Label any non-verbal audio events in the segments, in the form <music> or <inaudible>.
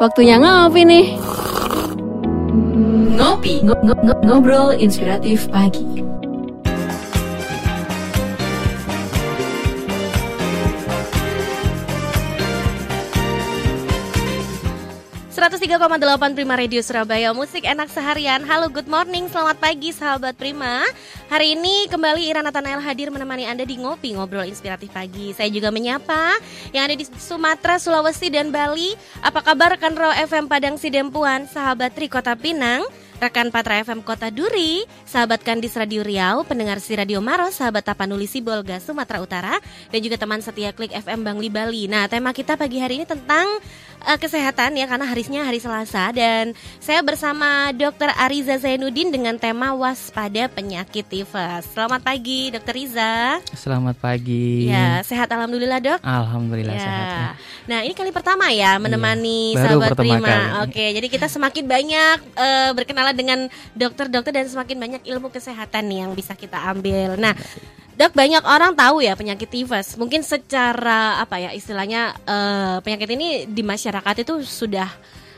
waktunya ngopi nih. Ngopi, ngo- ngo- ngo- ngobrol inspiratif pagi. 103,8 Prima Radio Surabaya. Musik enak seharian. Halo good morning, selamat pagi sahabat Prima. Hari ini kembali Ira Nathanael hadir menemani Anda di Ngopi Ngobrol Inspiratif Pagi. Saya juga menyapa yang ada di Sumatera, Sulawesi, dan Bali. Apa kabar rekan Ro FM Padang Sidempuan, sahabat Tri Kota Pinang Rekan Patra FM Kota Duri, sahabat Kandis Radio Riau, pendengar si Radio Maros, sahabat Tapanuli Sibolga Sumatera Utara, dan juga teman setia Klik FM Bangli Bali. Nah, tema kita pagi hari ini tentang uh, kesehatan ya karena harisnya hari Selasa dan saya bersama Dr. Ariza Zainuddin dengan tema waspada penyakit tifus. Selamat pagi, Dr. Riza. Selamat pagi. Ya, sehat alhamdulillah, Dok. Alhamdulillah Ya. sehat. ya. Nah, ini kali pertama ya menemani Baru sahabat Prima. kali. Oke, jadi kita semakin banyak eh, berkenalan dengan dokter-dokter dan semakin banyak ilmu kesehatan nih yang bisa kita ambil. Nah, Dok, banyak orang tahu ya penyakit tifus. Mungkin secara apa ya istilahnya eh, penyakit ini di masyarakat itu sudah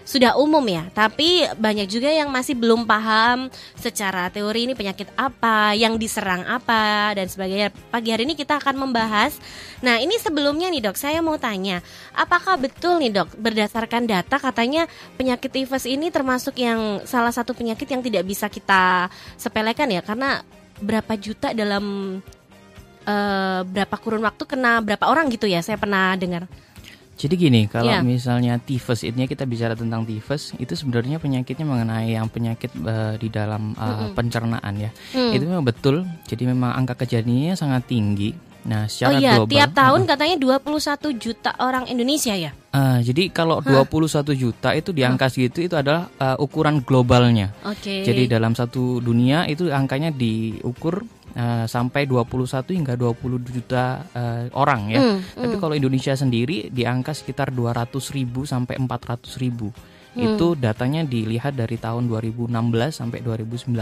sudah umum ya, tapi banyak juga yang masih belum paham secara teori ini penyakit apa, yang diserang apa dan sebagainya. Pagi hari ini kita akan membahas. Nah, ini sebelumnya nih, Dok, saya mau tanya, apakah betul nih, Dok, berdasarkan data katanya penyakit tifus ini termasuk yang salah satu penyakit yang tidak bisa kita sepelekan ya karena berapa juta dalam eh, berapa kurun waktu kena berapa orang gitu ya? Saya pernah dengar. Jadi gini, kalau Ya. misalnya tifus ini kita bicara tentang tifus, itu sebenarnya penyakitnya mengenai yang penyakit eh, di dalam eh, pencernaan ya. Hmm. Itu memang betul. Jadi memang angka kejadiannya sangat tinggi. Nah, Oh secara iya, global. tiap tahun eh, katanya 21 juta orang Indonesia ya. eh, jadi kalau 21 juta itu di angka segitu itu adalah eh, ukuran globalnya. Oke. Jadi dalam satu dunia itu angkanya diukur eh, sampai 21 hingga 20 juta eh, orang ya. Hmm, Tapi kalau Indonesia sendiri di angka sekitar 200 ribu sampai 400 ribu. Hmm. Itu datanya dilihat dari tahun 2016 sampai 2019.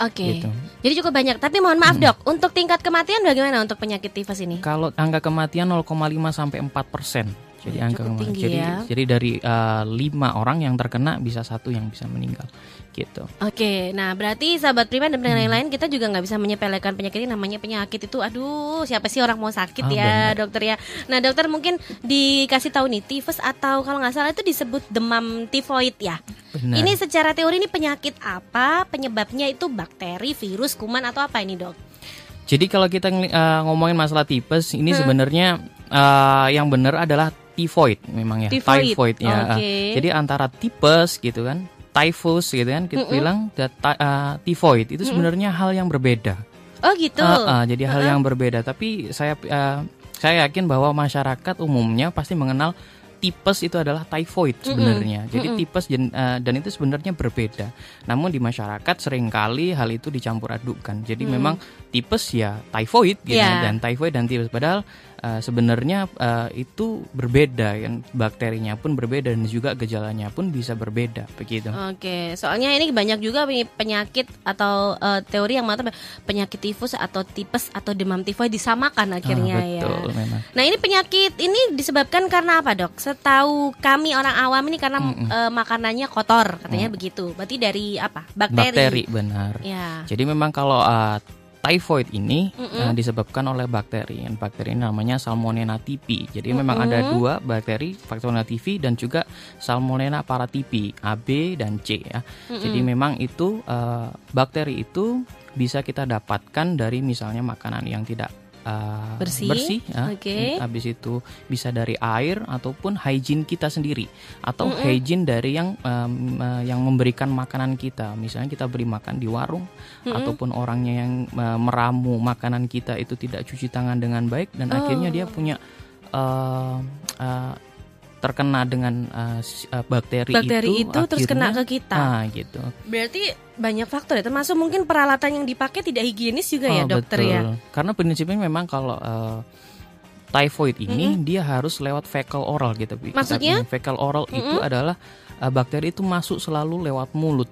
Oke. Gitu. Jadi cukup banyak. Tapi mohon maaf dok, untuk tingkat kematian bagaimana untuk penyakit tifus ini? Kalau angka kematian 0,5 sampai 4 persen. Jadi angka cukup kematian. tinggi Jadi, ya. jadi dari eh, lima orang yang terkena bisa satu yang bisa meninggal. Gitu. Oke, nah berarti sahabat prima dan pendengar yang lain kita juga nggak bisa menyepelekan penyakit ini namanya penyakit itu. Aduh, siapa sih orang mau sakit Ah, ya benar. dokter ya? Nah dokter mungkin dikasih tahu nih tifus atau kalau nggak salah itu disebut demam tifoid ya. Benar. Ini secara teori ini penyakit apa? Penyebabnya itu bakteri, virus, kuman atau apa ini dok? Jadi kalau kita eh, ngomongin masalah tipes, ini sebenarnya eh, yang benar adalah typhoid memang ya. Typhoid, Typhoid ya. Eh, Jadi antara tipes gitu kan, typhus gitu kan, kita bilang dan ty- eh, typhoid itu sebenarnya hal yang berbeda. Oh gitu. Ah, ah, jadi hal yang berbeda. Tapi saya eh, saya yakin bahwa masyarakat umumnya pasti mengenal tipes itu adalah typhoid sebenarnya. Jadi tipes dan, eh, dan itu sebenarnya berbeda. Namun di masyarakat sering kali hal itu dicampur adukkan. Jadi memang tipes ya typhoid gitu Ya. dan typhoid dan tipes padahal eh, sebenarnya eh, itu berbeda kan bakterinya pun berbeda dan juga gejalanya pun bisa berbeda begitu. Oke, soalnya ini banyak juga peny- penyakit atau eh, teori yang mengatakan penyakit tifus atau tipes atau demam tifoid disamakan akhirnya Ah, ya. betul memang. Nah ini penyakit ini disebabkan karena apa dok? Setahu kami orang awam ini karena eh, makanannya kotor katanya begitu. Berarti dari apa? Bakteri. Bakteri benar. Ya. Jadi memang kalau uh, typhoid ini uh, disebabkan oleh bakteri. Dan bakteri ini namanya Salmonella typhi. Jadi memang ada dua bakteri, Salmonella typhi dan juga Salmonella paratyphi, A, B dan C ya. Jadi memang itu uh, bakteri itu bisa kita dapatkan dari misalnya makanan yang tidak uh, Bersih, ya. oke. Habis itu bisa dari air ataupun hygiene kita sendiri atau hygiene dari yang um, uh, yang memberikan makanan kita. Misalnya kita beli makan di warung ataupun orangnya yang uh, meramu makanan kita itu tidak cuci tangan dengan baik dan akhirnya dia punya uh, uh, terkena dengan uh, bakteri, Bakteri itu, itu terus kena akhirnya- ke kita. Ah, gitu. Berarti banyak faktor ya, termasuk mungkin peralatan yang dipakai tidak higienis juga ya Oh, dokter ya. betul. Karena prinsipnya memang kalau uh, typhoid ini dia harus lewat fecal oral gitu. Maksudnya? Fecal oral itu adalah uh, bakteri itu masuk selalu lewat mulut.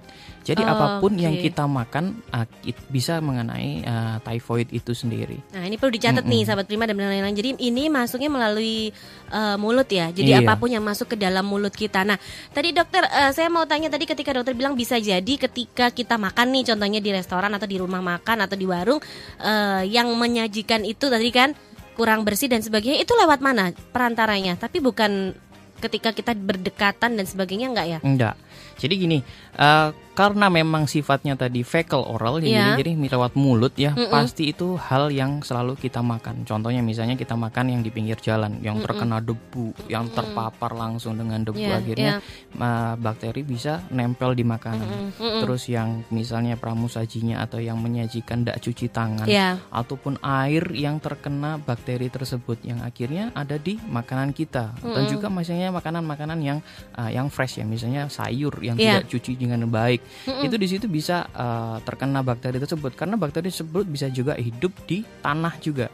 Jadi Oh, apa pun yang oke. kita makan uh, it- bisa mengenai uh, typhoid itu sendiri. Nah ini perlu dicatat nih sahabat prima dan lain-lain. Jadi ini masuknya melalui eh, mulut ya. Jadi Iya. apa pun yang masuk ke dalam mulut kita. Nah tadi dokter eh, saya mau tanya tadi ketika dokter bilang bisa jadi ketika kita makan nih contohnya di restoran atau di rumah makan atau di warung eh, yang menyajikan itu tadi kan kurang bersih dan sebagainya itu lewat mana perantaranya? Tapi bukan ketika kita berdekatan dan sebagainya enggak ya? Enggak. Jadi gini, uh, karena memang sifatnya tadi fecal oral, Iya. jadi, jadi lewat mulut ya, Mm-mm. pasti itu hal yang selalu kita makan. Contohnya misalnya kita makan yang di pinggir jalan, yang terkena debu, yang terpapar langsung dengan debu, Iya, akhirnya uh, bakteri bisa nempel di makanan. Mm-mm. Terus yang misalnya pramusajinya atau yang menyajikan tidak cuci tangan, Ya. ataupun air yang terkena bakteri tersebut yang akhirnya ada di makanan kita dan juga misalnya makanan-makanan yang uh, yang fresh ya misalnya sayur yang Iya. tidak cuci dengan baik. Itu di situ bisa uh, terkena bakteri tersebut. Karena bakteri tersebut bisa juga hidup di tanah juga.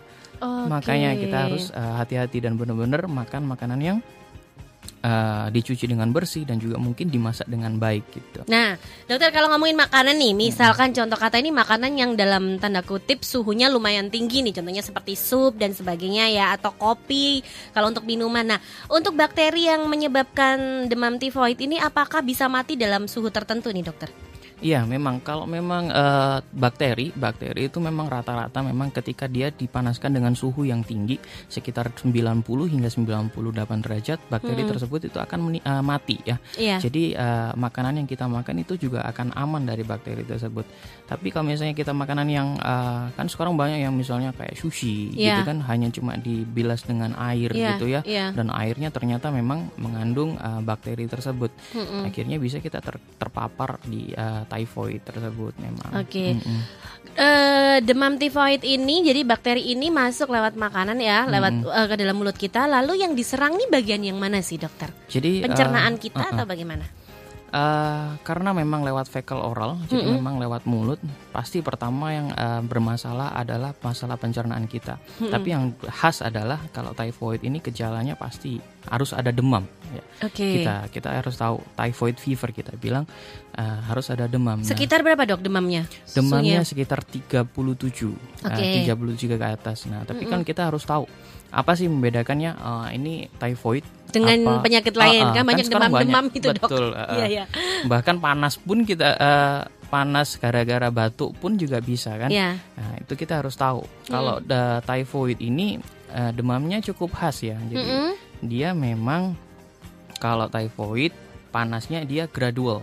Makanya kita harus uh, hati-hati dan benar-benar makan makanan yang uh, dicuci dengan bersih dan juga mungkin dimasak dengan baik gitu Nah, dokter kalau ngomongin makanan nih, misalkan contoh kata ini makanan yang dalam tanda kutip suhunya lumayan tinggi nih, contohnya seperti sup dan sebagainya ya, atau kopi kalau untuk minuman. Nah, untuk bakteri yang menyebabkan demam tifoid ini apakah bisa mati dalam suhu tertentu nih dokter? Iya, memang kalau memang eh, bakteri, bakteri itu memang rata-rata memang ketika dia dipanaskan dengan suhu yang tinggi sekitar 90 hingga 98 derajat, bakteri tersebut itu akan meni- eh, mati ya. Iya. Jadi eh, makanan yang kita makan itu juga akan aman dari bakteri tersebut. Tapi kalau misalnya kita makanan yang eh, kan sekarang banyak yang misalnya kayak sushi Iya. gitu kan hanya cuma dibilas dengan air Iya, gitu ya. iya. Dan airnya ternyata memang mengandung eh, bakteri tersebut. Akhirnya bisa kita ter- terpapar di eh, typhoid tersebut memang. Oke. Mm-mm. Eh, demam tifoid ini jadi bakteri ini masuk lewat makanan ya, lewat eh, ke dalam mulut kita. Lalu yang diserang nih bagian yang mana sih dokter? Jadi eh, Pencernaan kita uh-uh. atau bagaimana? Eh, karena memang lewat fecal oral, jadi memang lewat mulut, pasti pertama yang eh, bermasalah adalah masalah pencernaan kita. Tapi yang khas adalah kalau typhoid ini gejalanya pasti harus ada demam. Ya. Oke. Kita kita harus tahu typhoid fever kita bilang eh, harus ada demam. Nah, Sekitar berapa dok demamnya? demamnya Suhunya? sekitar 37 Oke. eh, 33 ke atas. Nah, tapi kan kita harus tahu apa sih membedakannya eh, ini typhoid dengan apa- penyakit lain Ah, ah, kan banyak demam-demam banyak. itu dok. Betul, ah, <laughs> ah. Iya iya. bahkan panas pun kita eh, panas gara-gara batuk pun juga bisa kan Iya. nah itu kita harus tahu kalau da- typhoid ini eh, demamnya cukup khas ya jadi Mm-mm. dia memang kalau typhoid panasnya dia gradual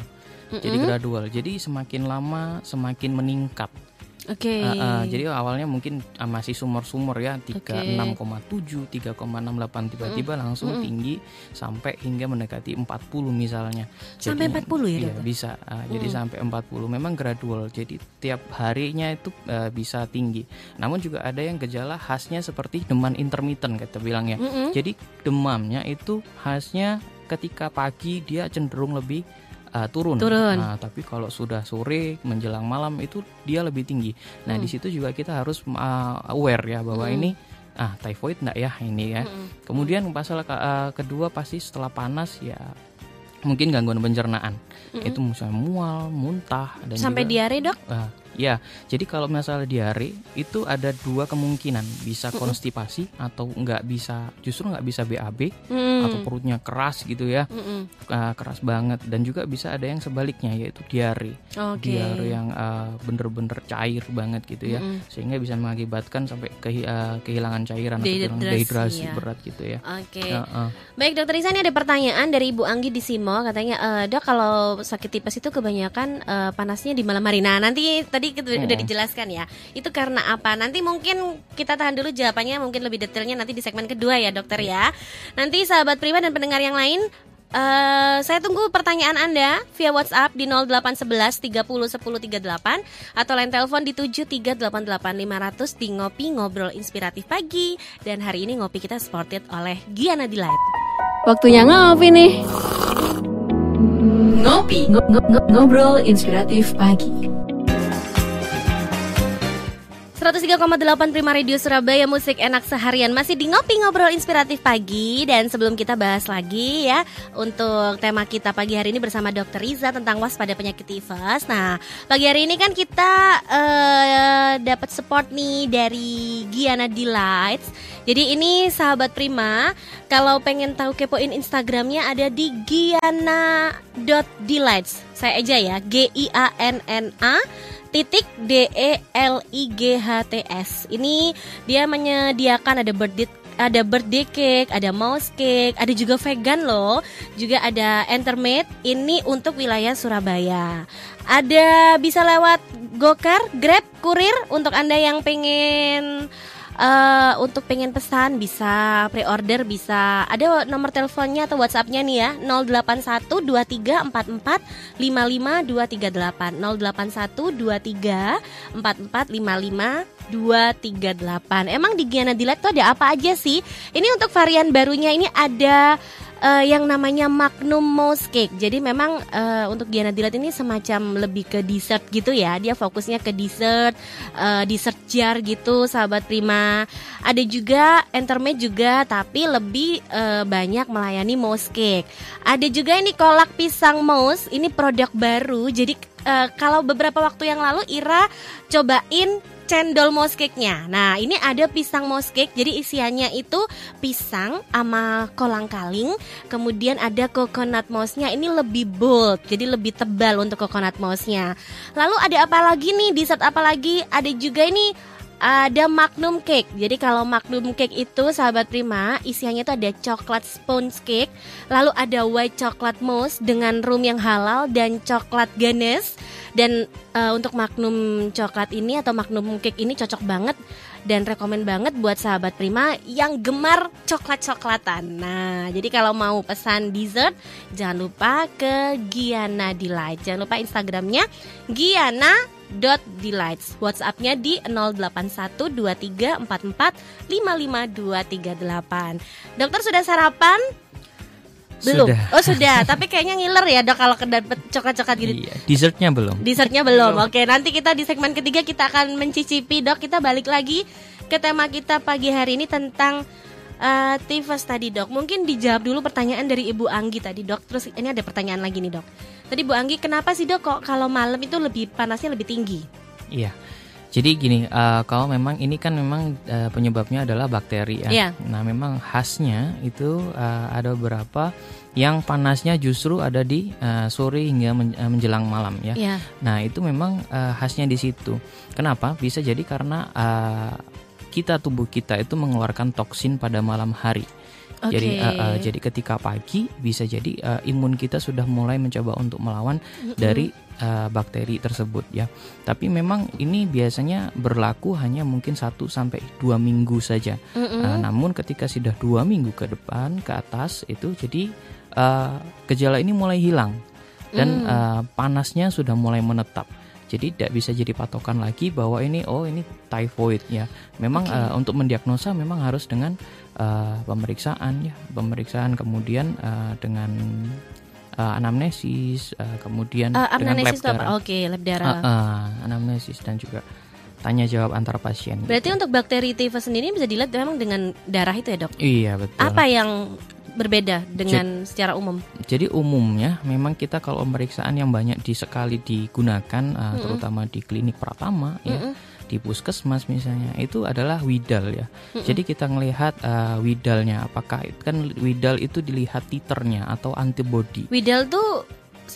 jadi gradual jadi semakin lama semakin meningkat Oke. Ah, ah, jadi awalnya mungkin ah, masih sumur-sumur ya 36,7, 3,68 tiba-tiba langsung tinggi sampai hingga mendekati 40 misalnya. Sampai 40 ya, Iya, bisa. Ah, Jadi sampai 40 memang gradual. Jadi tiap harinya itu eh, bisa tinggi. Namun juga ada yang gejala khasnya seperti demam intermittent kita bilang ya. Jadi demamnya itu khasnya ketika pagi dia cenderung lebih uh, turun. Turun. Nah, tapi kalau sudah sore menjelang malam itu dia lebih tinggi. Nah, di situ juga kita harus uh, aware ya bahwa ini ah typhoid enggak ya ini ya. Kemudian masalah ke- uh, kedua pasti setelah panas ya mungkin gangguan pencernaan. Itu misalnya mual, muntah dan Sampai juga diare dok? Ah, ya, jadi kalau masalah diare itu ada dua kemungkinan bisa konstipasi atau nggak bisa, justru nggak bisa BAB Hmm. atau perutnya keras gitu ya, Mm-mm. ah, keras banget dan juga bisa ada yang sebaliknya yaitu diare, Oke. diare yang ah, bener-bener cair banget gitu ya, sehingga bisa mengakibatkan sampai kehi- ah, kehilangan cairan atau Dehidrasi, kehilangan dehidrasi ya. berat gitu ya. Oke. Ya, ah. Baik dokter Isa ini ada pertanyaan dari Ibu Anggi di Simo katanya "Eh, dok kalau sakit tipes itu kebanyakan eh, panasnya di malam hari. Nah nanti tadi kita udah dijelaskan ya. Itu karena apa? Nanti mungkin kita tahan dulu jawabannya mungkin lebih detailnya nanti di segmen kedua ya dokter ya. Nanti sahabat prima dan pendengar yang lain eh saya tunggu pertanyaan Anda via WhatsApp di 0811 30 10 38 atau line telepon di 7388500 di Ngopi Ngobrol Inspiratif Pagi dan hari ini ngopi kita supported oleh Giana Delight. Waktunya ngopi nih. Ngopi, ngo- ngo- ngo- ngobrol inspiratif pagi. 103,8 Prima Radio Surabaya Musik enak seharian. Masih di Ngopi Ngobrol Inspiratif Pagi. Dan sebelum kita bahas lagi ya Untuk tema kita pagi hari ini bersama Dr. Riza Tentang waspada penyakit tifus. Nah pagi hari ini kan kita uh, dapat support nih dari Giana Delights. Jadi ini sahabat Prima Kalau pengen tahu kepoin Instagramnya ada di giana.delights Saya aja ya G-I-A-N-N-A titik D E L I G H T S. Ini dia menyediakan ada birthday ada birthday cake, ada mouse cake, ada juga vegan loh. Juga ada entermate ini untuk wilayah Surabaya. Ada bisa lewat Gokar, Grab, Kurir untuk Anda yang pengen uh, untuk pengen pesan bisa pre-order bisa ada nomor teleponnya atau WhatsAppnya nih ya 081234552238 081234552238 Emang di Giana Delight tuh ada apa aja sih? Ini untuk varian barunya ini ada uh, yang namanya Magnum Mouse Cake. Jadi memang uh, untuk Diana Dilat ini semacam lebih ke dessert gitu ya. Dia fokusnya ke dessert, uh, dessert jar gitu, sahabat Prima. Ada juga entermate juga, tapi lebih uh, banyak melayani mouse cake. Ada juga ini kolak pisang mouse. Ini produk baru. Jadi uh, kalau beberapa waktu yang lalu Ira cobain cendol mouse cake-nya. Nah, ini ada pisang cake. Jadi isiannya itu pisang sama kolang kaling, kemudian ada coconut mouse-nya. Ini lebih bold, jadi lebih tebal untuk coconut mouse-nya. Lalu ada apa lagi nih? Dessert apa lagi? Ada juga ini ada Magnum Cake. Jadi kalau Magnum Cake itu sahabat Prima, isiannya itu ada coklat sponge cake, lalu ada white chocolate mousse dengan rum yang halal dan coklat ganes. Dan uh, untuk Magnum coklat ini atau Magnum Cake ini cocok banget dan rekomend banget buat sahabat Prima yang gemar coklat-coklatan. Nah, jadi kalau mau pesan dessert, jangan lupa ke Giana Delight. Jangan lupa Instagramnya Giana dot delights WhatsAppnya di 081234455238 Dokter sudah sarapan? Belum. Sudah. Oh sudah, tapi kayaknya ngiler ya dok kalau kedapet coklat-coklat gitu. Iya, dessertnya belum. Dessertnya belum. Oke, nanti kita di segmen ketiga kita akan mencicipi dok. Kita balik lagi ke tema kita pagi hari ini tentang uh, tifus tadi dok. Mungkin dijawab dulu pertanyaan dari Ibu Anggi tadi dok. Terus ini ada pertanyaan lagi nih dok. Tadi Bu Anggi kenapa sih dok kok kalau malam itu lebih panasnya lebih tinggi? Iya. Jadi gini, uh, kalau memang ini kan memang uh, penyebabnya adalah bakteri ya. Yeah. Nah, memang khasnya itu uh, ada beberapa yang panasnya justru ada di uh, sore hingga men menjelang malam ya. Yeah. Nah, itu memang uh, khasnya di situ. Kenapa? Bisa jadi karena uh, kita tubuh kita itu mengeluarkan toksin pada malam hari. Okay. Jadi uh, uh, jadi ketika pagi bisa jadi uh, imun kita sudah mulai mencoba untuk melawan mm-hmm. dari uh, bakteri tersebut ya. Tapi memang ini biasanya berlaku hanya mungkin satu sampai dua minggu saja. Mm-hmm. Uh, namun ketika sudah dua minggu ke depan ke atas itu jadi uh, gejala ini mulai hilang dan mm. uh, panasnya sudah mulai menetap. Jadi tidak bisa jadi patokan lagi bahwa ini oh ini typhoid ya. Memang okay. uh, untuk mendiagnosa memang harus dengan uh, pemeriksaan ya, pemeriksaan kemudian uh, dengan uh, anamnesis, uh, kemudian uh, dengan lab darah. Oke, okay, lab darah. Uh, uh, anamnesis dan juga tanya jawab antar pasien. Berarti gitu. untuk bakteri tifus sendiri bisa dilihat memang dengan darah itu ya dok? Iya betul. Apa yang berbeda dengan jadi, secara umum? Jadi umumnya memang kita kalau pemeriksaan yang banyak di sekali digunakan uh, mm -hmm. terutama di klinik Pratama mm -hmm. ya di puskesmas misalnya itu adalah widal ya. Mm -hmm. Jadi kita melihat uh, widalnya apakah kan widal itu dilihat titernya atau antibody. Widal tuh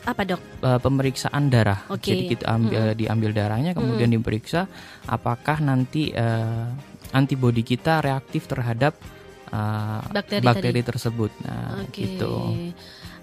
apa dok? Uh, pemeriksaan darah. Okay. Jadi kita ambil mm -hmm. diambil darahnya kemudian mm -hmm. diperiksa apakah nanti uh, antibody kita reaktif terhadap uh, bakteri, bakteri tersebut. Nah, okay. gitu.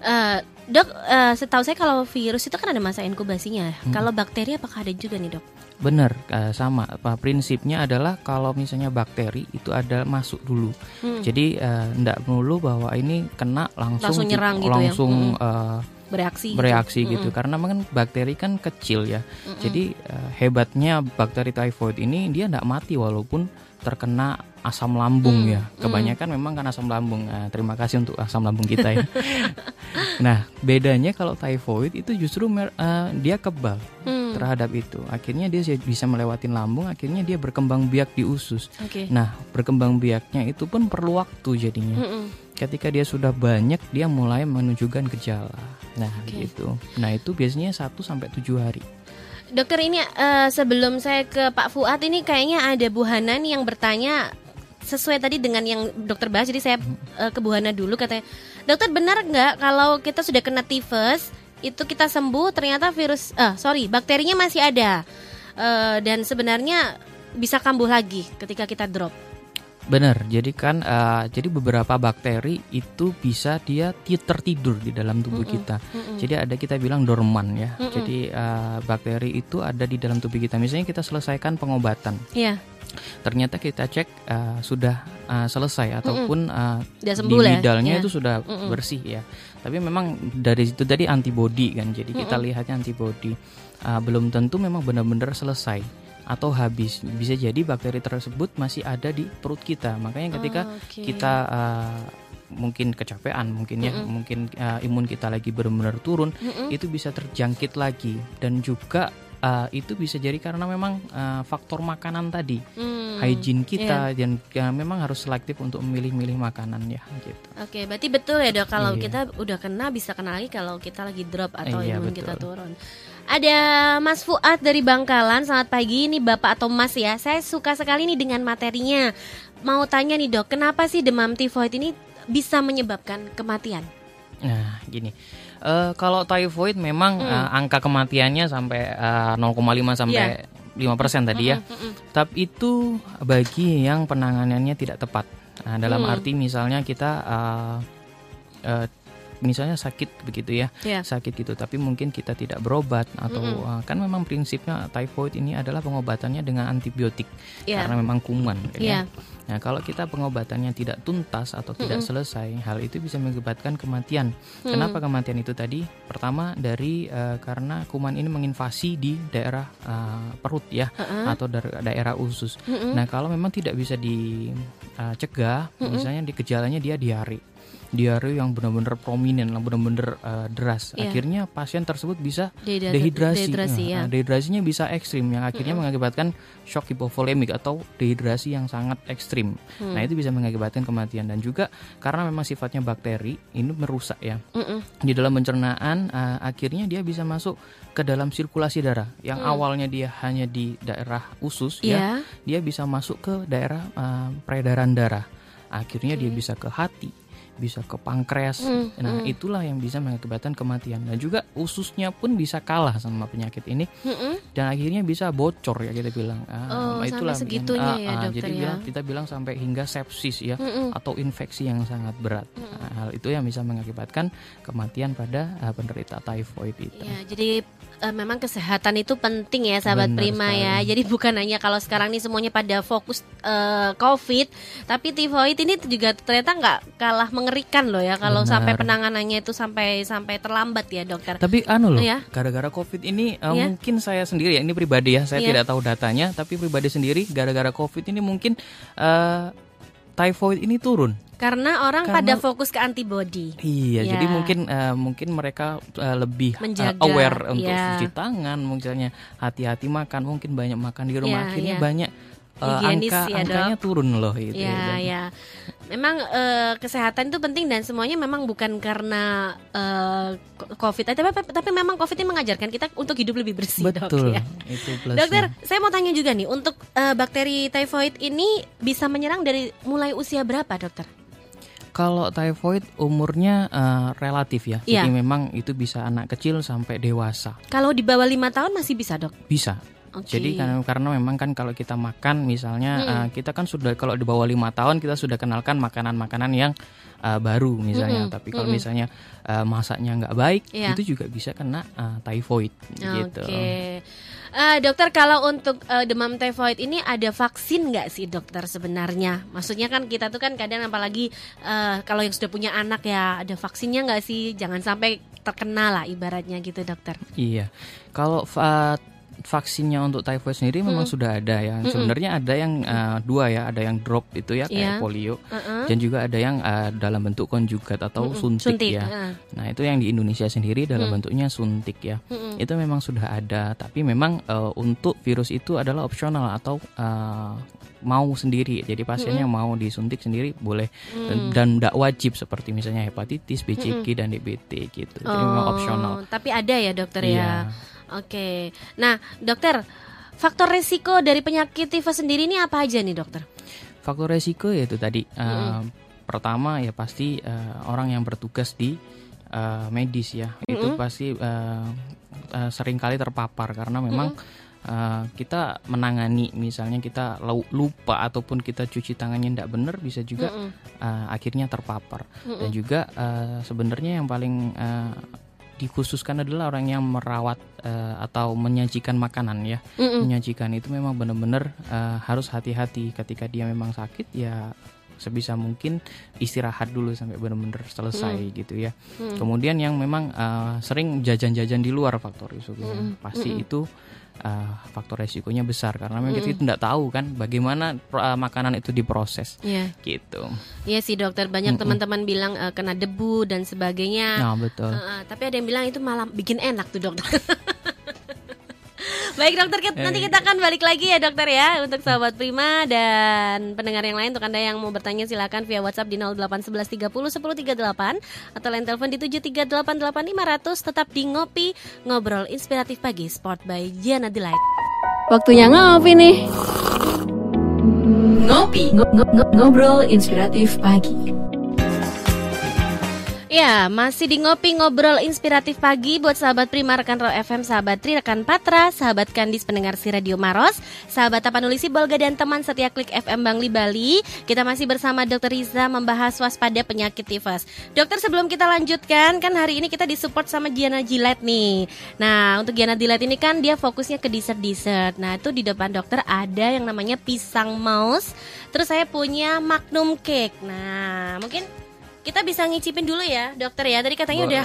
Uh, dok, uh, setahu saya kalau virus itu kan ada masa inkubasinya. Hmm. Kalau bakteri apakah ada juga nih dok? Benar, uh, sama. Prinsipnya adalah kalau misalnya bakteri itu ada masuk dulu. Hmm. Jadi tidak uh, melulu bahwa ini kena langsung langsung nyerang gitu langsung ya. Hmm. Uh, bereaksi bereaksi gitu, gitu. karena kan bakteri kan kecil ya mm jadi uh, hebatnya bakteri typhoid ini dia tidak mati walaupun terkena asam lambung Hmm, ya. Kebanyakan memang kan asam lambung. Nah, terima kasih untuk asam lambung kita ya. <laughs> nah, bedanya kalau typhoid itu justru mer- eh, dia kebal Hmm, terhadap itu. Akhirnya dia bisa melewati lambung, akhirnya dia berkembang biak di usus. Oke. Nah, berkembang biaknya itu pun perlu waktu jadinya. Mm-mm. Ketika dia sudah banyak, dia mulai menunjukkan gejala. Nah, Oke. gitu. Nah, itu biasanya 1 sampai 7 hari. Dokter ini eh, sebelum saya ke Pak Fuad ini kayaknya ada Bu Hana nih yang bertanya sesuai tadi dengan yang dokter bahas jadi saya eh, ke Bu Hana dulu katanya dokter benar nggak kalau kita sudah kena tifus itu kita sembuh ternyata virus eh sorry bakterinya masih ada Eh, dan sebenarnya bisa kambuh lagi ketika kita drop Benar. Jadi kan eh, jadi beberapa bakteri itu bisa dia ti- tertidur di dalam tubuh kita. Mm-mm. Jadi ada kita bilang dorman ya. Mm-mm. Jadi eh, bakteri itu ada di dalam tubuh kita. Misalnya kita selesaikan pengobatan, Iya ternyata kita cek eh, sudah eh, selesai ataupun eh, udah di sembuh lah midalnya Iya. itu sudah Mm-mm. bersih ya. Tapi memang dari situ tadi antibody kan. Jadi kita Mm-mm. lihatnya antibody. Ah, belum tentu memang benar-benar selesai atau habis. Bisa jadi bakteri tersebut masih ada di perut kita. Makanya ketika Oh, oke. kita ah, mungkin kecapean, mungkin ya, Mm-mm. mungkin ah, imun kita lagi benar-benar turun, Mm-mm. itu bisa terjangkit lagi dan juga ah, itu bisa jadi karena memang ah, faktor makanan tadi, Hmm, hygiene kita iya. dan ya, memang harus selektif untuk memilih-milih makanan ya gitu. Oke, berarti betul ya dok kalau Iya. kita udah kena bisa kena lagi kalau kita lagi drop atau Iya, imun betul. kita turun. Ada Mas Fuad dari Bangkalan, selamat pagi ini Bapak atau Mas ya. Saya suka sekali nih dengan materinya. Mau tanya nih dok, kenapa sih demam tifoid ini bisa menyebabkan kematian? Nah, gini. Eh, kalau typhoid memang Mm. eh, angka kematiannya sampai eh, 0,5 sampai 5% tadi ya. Mm-mm, mm-mm. Tapi itu bagi yang penanganannya tidak tepat. Nah, dalam Hmm. arti misalnya kita eh, eh, misalnya sakit begitu ya, Ya. sakit gitu, tapi mungkin kita tidak berobat atau Mm-mm. eh, kan memang prinsipnya typhoid ini adalah pengobatannya dengan antibiotik Ya. karena memang kuman. Iya. Ya. Nah, kalau kita pengobatannya tidak tuntas atau tidak Mm-mm. selesai, hal itu bisa mengakibatkan kematian. Hmm. Kenapa kematian itu tadi? Pertama dari eh, karena kuman ini menginvasi di daerah eh, perut ya Heeh. atau da- daerah usus. Mm-mm. Nah, kalau memang tidak bisa dicegah, Mm-mm. misalnya di gejalanya dia diare. Diare yang benar-benar prominent, yang benar-benar eh, deras. Iya. Akhirnya pasien tersebut bisa Dehidrat- dehidrasi. dehidrasi, ya. Nah, dehidrasinya bisa ekstrim yang akhirnya mengakibatkan shock hipovolemik atau dehidrasi yang sangat ekstrim. Hmm. Nah, itu bisa mengakibatkan kematian dan juga karena memang sifatnya bakteri ini merusak ya. Mm-mm. Di dalam pencernaan eh, akhirnya dia bisa masuk ke dalam sirkulasi darah yang Hmm. awalnya dia hanya di daerah usus Iya. ya, dia bisa masuk ke daerah eh, peredaran darah. Akhirnya dia Oke. bisa ke hati, bisa ke pankreas. Hmm, Nah, hmm. itulah yang bisa mengakibatkan kematian. Dan juga ususnya pun bisa kalah sama penyakit ini Mm-mm. dan akhirnya bisa bocor ya kita bilang. Ah, Oh, itulah sampai yang- segitunya ah, ya, ah, dokter Jadi ya. bilang kita bilang sampai hingga sepsis ya Mm-mm. atau infeksi yang sangat berat. Nah, hal itu yang bisa mengakibatkan kematian pada ah, penderita typhoid itu. Ya, jadi eh, memang kesehatan itu penting ya sahabat Benar Prima ya. sekali. Jadi bukan hanya kalau sekarang nih semuanya pada fokus eh, COVID, tapi tifoid ini juga ternyata nggak kalah mengerikan loh ya kalau Benar. sampai penanganannya itu sampai sampai terlambat ya dokter. Tapi anu loh, Iya. gara-gara COVID ini uh, Iya. mungkin saya sendiri ya, ini pribadi ya, saya Iya. tidak tahu datanya, tapi pribadi sendiri gara-gara COVID ini mungkin uh, typhoid ini turun. Karena orang Karena- pada fokus ke antibody. Iya, Ya. jadi mungkin uh, mungkin mereka uh, lebih uh, Menjaga, aware untuk ya. cuci tangan, misalnya hati-hati makan, mungkin banyak makan di rumah, Ya, akhirnya ya. banyak uh, Higienis angka ya, angkanya turun loh itu. Ya, ya. Memang eh, kesehatan itu penting dan semuanya memang bukan karena eh, COVID tapi, tapi memang COVID ini mengajarkan kita untuk hidup lebih bersih, dok, Betul, ya. itu plusnya. Dokter, saya mau tanya juga nih, untuk eh, bakteri typhoid ini bisa menyerang dari mulai usia berapa, dokter? Kalau typhoid umurnya uh, relatif ya, Iya. jadi memang itu bisa anak kecil sampai dewasa, Kalau di bawah lima tahun masih bisa, dok? bisa. Oke. Jadi karena karena memang kan kalau kita makan misalnya Mm-mm. uh, kita kan sudah kalau di bawah lima tahun kita sudah kenalkan makanan-makanan yang uh, baru misalnya. Mm-mm. Tapi kalau Mm-mm. misalnya uh, masaknya nggak baik Iya. itu juga bisa kena uh, typhoid gitu. Oke. Eh, dokter, kalau untuk eh, demam typhoid ini ada vaksin nggak sih, dokter sebenarnya? Maksudnya kan kita tuh kan kadang apalagi eh, kalau yang sudah punya anak ya ada vaksinnya nggak sih? Jangan sampai terkena lah ibaratnya gitu, dokter. Iya. Kalau uh, vaksinnya untuk typhoid sendiri memang sudah ada ya. Sebenarnya ada yang uh, dua ya, ada yang drop itu ya kayak Iya. polio Uh-uh. dan juga ada yang uh, dalam bentuk konjugat atau suntik, Suntik, ya. uh. Nah, itu yang di Indonesia sendiri dalam bentuknya suntik ya. Itu memang sudah ada, tapi memang uh, untuk virus itu adalah opsional atau uh, mau sendiri. Jadi pasiennya mau disuntik sendiri boleh dan- dan tidak wajib seperti misalnya hepatitis, BCG dan DBT gitu. Jadi memang opsional. Oh, Tapi ada ya dokter ya. Iya. Oke. Nah, dokter, faktor resiko dari penyakit tifus sendiri ini apa aja nih, dokter? Faktor resiko yaitu tadi uh, pertama ya pasti uh, orang yang bertugas di uh, medis ya itu pasti uh, uh, sering kali terpapar karena memang uh, kita menangani misalnya kita lupa ataupun kita cuci tangannya tidak benar bisa juga uh, akhirnya terpapar. Dan juga uh, sebenarnya yang paling uh, dikhususkan adalah orang yang merawat uh, atau menyajikan makanan ya. Menyajikan itu memang benar-benar uh, harus hati-hati. Ketika dia memang sakit ya sebisa mungkin istirahat dulu sampai benar-benar selesai gitu ya. Kemudian yang memang uh, sering jajan-jajan di luar faktor risikonya pasti itu uh, faktor resikonya besar karena memang kita tidak tahu kan bagaimana uh, makanan itu diproses Iya. gitu Iya sih, dokter. Banyak teman-teman bilang eh, kena debu dan sebagainya. nah betul Heeh, tapi ada yang bilang itu malah bikin enak tuh, dokter. <laughs> Baik dokter, kita- nanti kita akan balik lagi ya dokter ya untuk sahabat Prima dan pendengar yang lain untuk anda yang mau bertanya silakan via WhatsApp di 0811 30 10 38 atau line telepon di 7388500 tetap di ngopi ngobrol inspiratif pagi Sport by Jana Delight. Waktunya ngopi nih. Ngopi, ngo- ngo- ngo- ngobrol inspiratif pagi. Ya, masih di ngopi ngobrol inspiratif pagi buat sahabat Prima, rekan Ro FM, sahabat Tri, rekan Patra, sahabat Kandis pendengar si Radio Maros, sahabat Tapanulisi Bolga dan teman setia Klik FM Bangli Bali. Kita masih bersama Dr. Riza membahas waspada penyakit tifus. Dokter sebelum kita lanjutkan, kan hari ini kita disupport sama Giana Gillette nih. Nah, untuk Giana Gillette ini kan dia fokusnya ke dessert-dessert. Nah, itu di depan dokter ada yang namanya pisang mouse. Terus saya punya Magnum Cake. Nah, mungkin kita bisa ngicipin dulu ya dokter ya. Tadi katanya Boleh. udah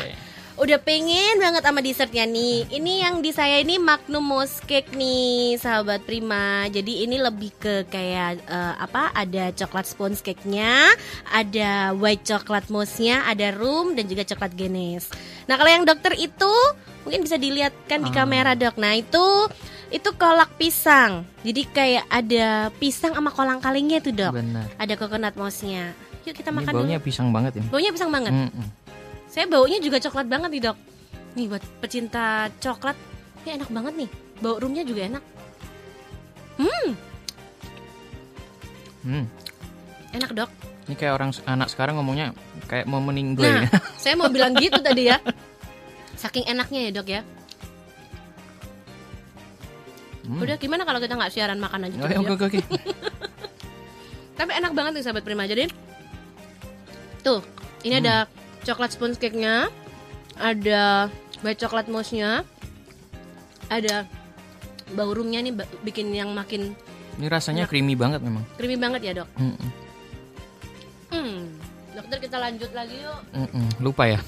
udah pengen banget sama dessertnya nih. Ini yang di saya ini Magnum Mousse Cake nih sahabat Prima. Jadi ini lebih ke kayak eh, apa? Ada coklat sponge cake nya ada white coklat mousse-nya ada rum dan juga coklat genes nah kalau yang dokter itu mungkin bisa dilihatkan di kamera dok. Nah itu itu kolak pisang. Jadi kayak ada pisang sama kolang kalingnya tuh dok. Benar. Ada coconut mousse-nya yuk kita ini makan baunya dulu pisang banget ini baunya pisang banget Mm-mm. saya baunya juga coklat banget nih dok. Nih buat pecinta coklat, ini enak banget nih. Bau roomnya juga enak. Hmm. Enak dok. Ini kayak orang anak sekarang ngomongnya kayak mau meninggal. Nah, <laughs> saya mau bilang gitu tadi ya. <laughs> Saking enaknya ya dok ya. Hmm. Udah gimana kalau kita nggak siaran makan aja? Oke coba, oke Dok? oke. <laughs> Tapi enak banget nih sahabat Prima. Jadi ini ada coklat sponge cake-nya, ada white coklat mousse-nya, ada bau roomnya nih bikin yang makin Ini rasanya creamy banget memang. creamy banget ya dok. Mm-mm. Hmm, dokter kita lanjut lagi yuk. Mm-mm. Lupa ya.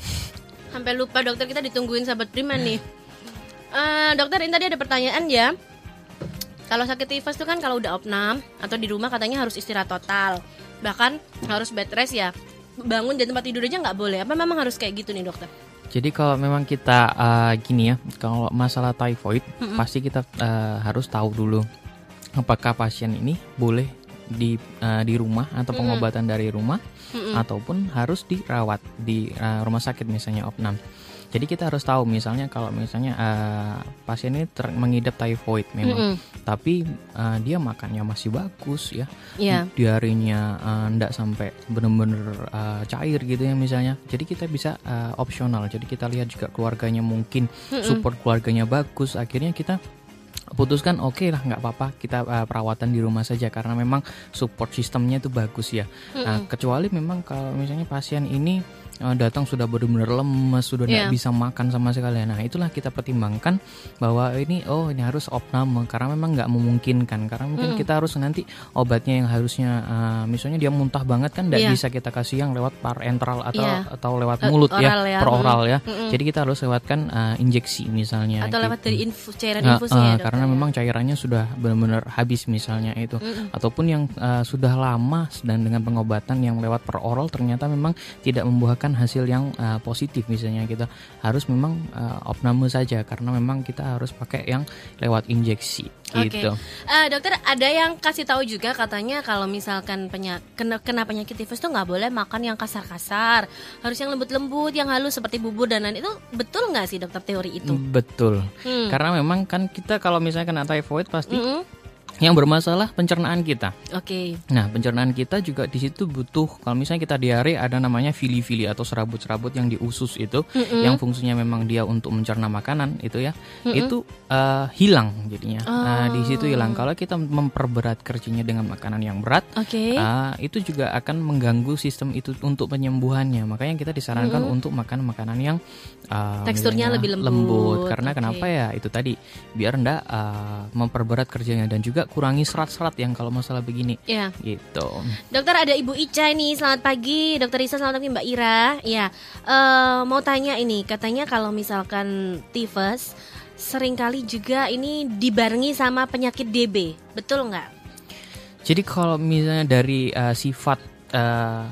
Sampai lupa dokter kita ditungguin sahabat Prima nih. Eh, dokter ini tadi ada pertanyaan ya. Kalau sakit tifus tuh kan kalau udah opnam atau di rumah katanya harus istirahat total. Bahkan harus bed rest ya. Bangun di tempat tidur aja nggak boleh. Apa memang harus kayak gitu nih dokter? Jadi kalau memang kita uh, gini ya, kalau masalah typhoid pasti kita uh, harus tahu dulu apakah pasien ini boleh di uh, di rumah atau pengobatan dari rumah ataupun harus dirawat di uh, rumah sakit misalnya opnam. Jadi kita harus tahu misalnya kalau misalnya uh, pasien ini ter- mengidap typhoid memang, tapi uh, dia makannya masih bagus ya, Iya. diarinya uh, ndak sampai bener-bener uh, cair gitu ya misalnya. Jadi kita bisa uh, opsional. Jadi kita lihat juga keluarganya mungkin support keluarganya bagus. Akhirnya kita putuskan oke lah nggak apa-apa kita uh, perawatan di rumah saja karena memang support sistemnya itu bagus ya. Nah, kecuali memang kalau misalnya pasien ini uh, datang sudah benar-benar lemes, sudah tidak Iya. bisa makan sama sekali. Nah, itulah kita pertimbangkan bahwa ini oh ini harus opname karena memang nggak memungkinkan karena mungkin kita harus nanti obatnya yang harusnya uh, misalnya dia muntah banget kan tidak Iya. bisa kita kasih yang lewat parenteral atau Iya. atau lewat Eh, mulut oral ya. ya, per oral ya. Mm-mm. Jadi kita harus lewatkan uh, injeksi misalnya Atau lewat gitu. dari infus cairan infusnya eh, ya, karena ya? memang cairannya sudah benar-benar habis misalnya itu ataupun yang eh, sudah lama dan dengan pengobatan yang lewat per oral ternyata memang tidak membuahkan hasil yang eh, positif misalnya kita harus memang eh, opname saja karena memang kita harus pakai yang lewat injeksi Oke. gitu. Eh, dokter ada yang kasih tahu juga katanya kalau misalkan penya, kena, kena penyakit tifus tuh nggak boleh makan yang kasar-kasar, harus yang lembut-lembut, yang halus seperti bubur dan lain itu betul nggak sih dokter teori itu? Betul. Hmm. Karena memang kan kita kalau misalnya kena typhoid pasti Mm-mm. Yang bermasalah pencernaan kita. Oke. Nah, pencernaan kita juga di situ butuh kalau misalnya kita diare ada namanya fili-fili atau serabut-serabut yang di usus itu yang fungsinya memang dia untuk mencerna makanan itu ya. Itu eh, hilang jadinya. Nah, di situ hilang. Kalau kita memperberat kerjanya dengan makanan yang berat Oke. ah, itu juga akan mengganggu sistem itu untuk penyembuhannya. Makanya kita disarankan untuk makan makanan yang ah, Teksturnya lebih lembut. Karena Oke. kenapa ya? Itu tadi biar ndak ah, memperberat kerjanya dan juga kurangi serat-serat yang kalau masalah begini Ya. gitu. Dokter ada Ibu Ica nih, selamat pagi. Dokter Isa selamat pagi Mbak Ira. Ya, eh, mau tanya ini, katanya kalau misalkan tifus sering kali juga ini dibarengi sama penyakit DB, betul nggak? Jadi kalau misalnya dari uh, sifat uh,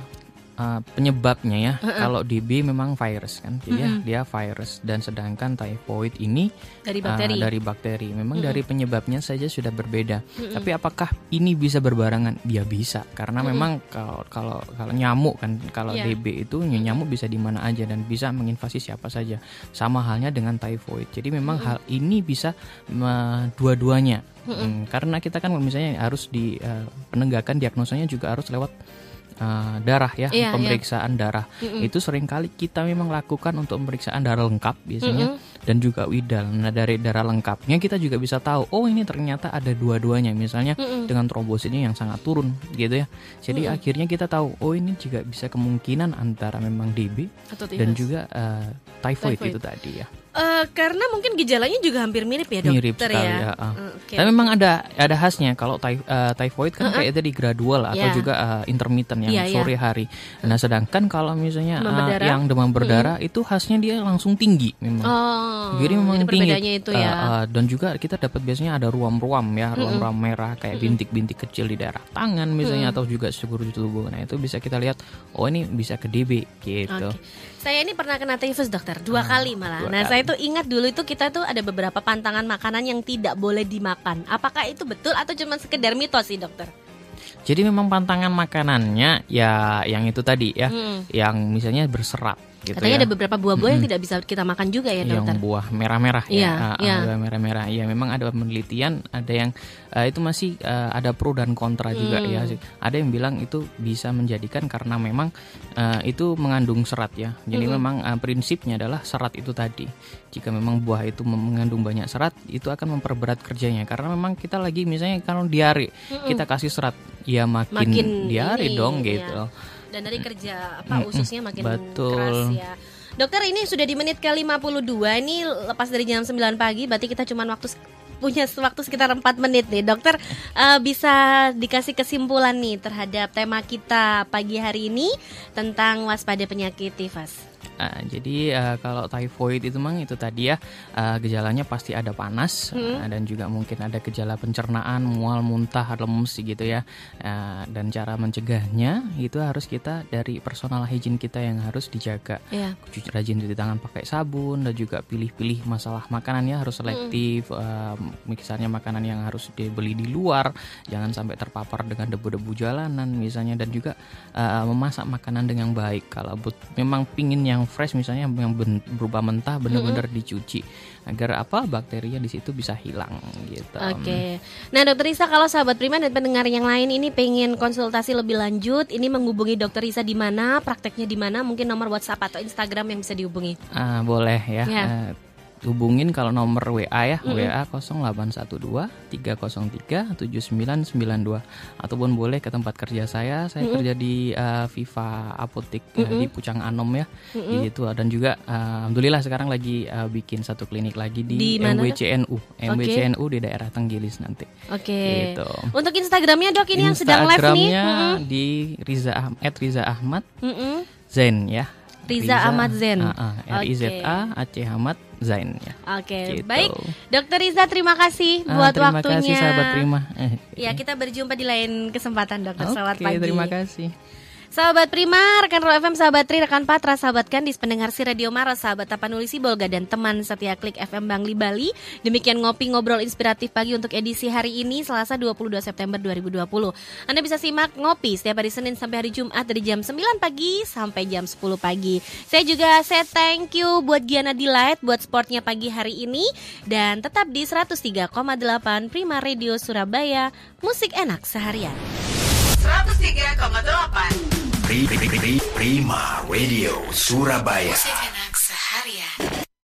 uh, penyebabnya ya, kalau DB memang virus kan, jadi ya, dia virus dan sedangkan typhoid ini Dari uh, bakteri. dari bakteri. Memang dari penyebabnya saja sudah berbeda. Tapi apakah ini bisa berbarengan? Ya bisa, karena memang kalau kalau kalau nyamuk kan, kalau Iya. DB itu nyamuk bisa di mana aja dan bisa menginvasi siapa saja. Sama halnya dengan typhoid. Jadi memang hal ini bisa me- dua-duanya. Hmm, karena kita kan misalnya harus di eh, penegakan diagnosanya juga harus lewat eh, darah ya, Iya, pemeriksaan darah. Itu sering kali kita memang lakukan untuk pemeriksaan darah lengkap biasanya dan juga widal. Nah, dari darah lengkapnya kita juga bisa tahu, oh ini ternyata ada dua-duanya misalnya dengan trombositnya yang sangat turun gitu ya. Jadi akhirnya kita tahu, oh ini juga bisa kemungkinan antara memang DB Atau dan juga eh, typhoid, Typhoid. itu tadi ya. Eh, karena mungkin gejalanya juga hampir mirip ya dokter Mirip sekali ya. ya. ah. Eh, oke. Tapi memang ada ada khasnya kalau ty- eh, typhoid kan kayak tadi gradual atau Iya. juga eh, intermittent yang Iya, iya. sore hari. Nah, sedangkan kalau misalnya Demam berdarah? yang demam berdarah itu khasnya dia langsung tinggi memang. Oh, Jadi memang tinggi. perbedaannya itu ya. eh, dan juga kita dapat biasanya ada ruam-ruam ya, ruam-ruam merah kayak bintik-bintik kecil di daerah tangan misalnya atau juga seluruh tubuh. Nah, itu bisa kita lihat oh ini bisa ke DB gitu. Oke. Saya ini pernah kena typhus dokter dua kali malah. dua Nah kali. saya tuh ingat dulu itu kita tuh ada beberapa pantangan makanan yang tidak boleh dimakan. Apakah itu betul atau cuma sekedar mitos sih dokter? Jadi memang pantangan makanannya ya yang itu tadi ya, Hmm. yang misalnya berserat gitu Katanya ya. ada beberapa buah-buah yang tidak bisa kita makan juga ya yang dokter. buah merah-merah Iya, ya, Ah, iya. buah merah-merah. Ya memang ada penelitian, ada yang eh, itu masih eh, ada pro dan kontra juga Hmm. ya. Ada yang bilang itu bisa menjadikan karena memang eh, itu mengandung serat ya. Jadi Hmm. memang eh, prinsipnya adalah serat itu tadi. Jika memang buah itu mengandung banyak serat, itu akan memperberat kerjanya. Karena memang kita lagi misalnya kalau diare, kita kasih serat, ya makin, Hmm. Makin diare dong iya. gitu. Dan dari kerja apa ususnya makin betul. keras ya. Dokter ini sudah di menit ke 52 ini lepas dari jam 9 pagi berarti kita cuma waktu punya waktu sekitar 4 menit nih. Dokter <laughs> eh, bisa dikasih kesimpulan nih terhadap tema kita pagi hari ini tentang waspada penyakit tifus. Ah, jadi eh, kalau typhoid itu memang itu tadi ya eh, gejalanya pasti ada panas Hmm. eh, dan juga mungkin ada gejala pencernaan, mual, muntah, lemes gitu ya. Eh, dan cara mencegahnya itu harus kita dari personal hygiene kita yang harus dijaga. Iya. Cuci rajin cuci tangan pakai sabun dan juga pilih-pilih masalah makanannya harus selektif. eh, misalnya makanan yang harus dibeli di luar, jangan sampai terpapar dengan debu-debu jalanan misalnya dan juga eh, memasak makanan dengan baik. Kalau but, memang pingin yang fresh misalnya yang ben- berubah mentah benar-benar dicuci agar apa bakterinya di situ bisa hilang gitu. Oke. Nah, Dokter Isa kalau sahabat Prima dan pendengar yang lain ini pengen konsultasi lebih lanjut, ini menghubungi Dokter Isa di mana, prakteknya di mana, mungkin nomor WhatsApp atau Instagram yang bisa dihubungi. Ah, boleh ya. Ya. Eh, hubungin kalau nomor WA ya, mm -hmm. WA 0812 303 7992 ataupun boleh ke tempat kerja saya. Saya mm -hmm. kerja di uh, Viva Apotek mm -hmm. uh, di Pucang Anom ya. Mm -hmm. Gitu dan juga uh, alhamdulillah sekarang lagi uh, bikin satu klinik lagi di, di MWCNU. MWCNU okay. di daerah Tenggilis nanti. Oke. Okay. Gitu. Untuk Instagramnya Dok ini yang sedang live nih. Instagramnya di Riza Ahmad, Riza Ahmad. Mm -hmm. Zen ya. Riza, Riza Ahmad Zen. Uh, uh, R I Z A Aceh Ahmad Zain ya. Oke, okay, gitu. baik. Dokter Riza terima kasih ah, buat terima waktunya. Terima kasih sahabat Prima. ya, kita berjumpa di lain kesempatan Dokter. Selamat pagi. terima kasih. Sahabat Prima, rekan Roll FM, sahabat Tri, rekan Patra, sahabat Kandis, pendengar si Radio Maros, sahabat Tapanuli Sibolga, dan teman setia Klik FM Bangli Bali. Demikian ngopi ngobrol inspiratif pagi untuk edisi hari ini, Selasa 22 September 2020. Anda bisa simak ngopi setiap hari Senin sampai hari Jumat dari jam 9 pagi sampai jam 10 pagi. Saya juga saya thank you buat Giana Delight buat sportnya pagi hari ini. Dan tetap di 103,8 Prima Radio Surabaya, musik enak seharian. 103,8 Prima Radio Surabaya.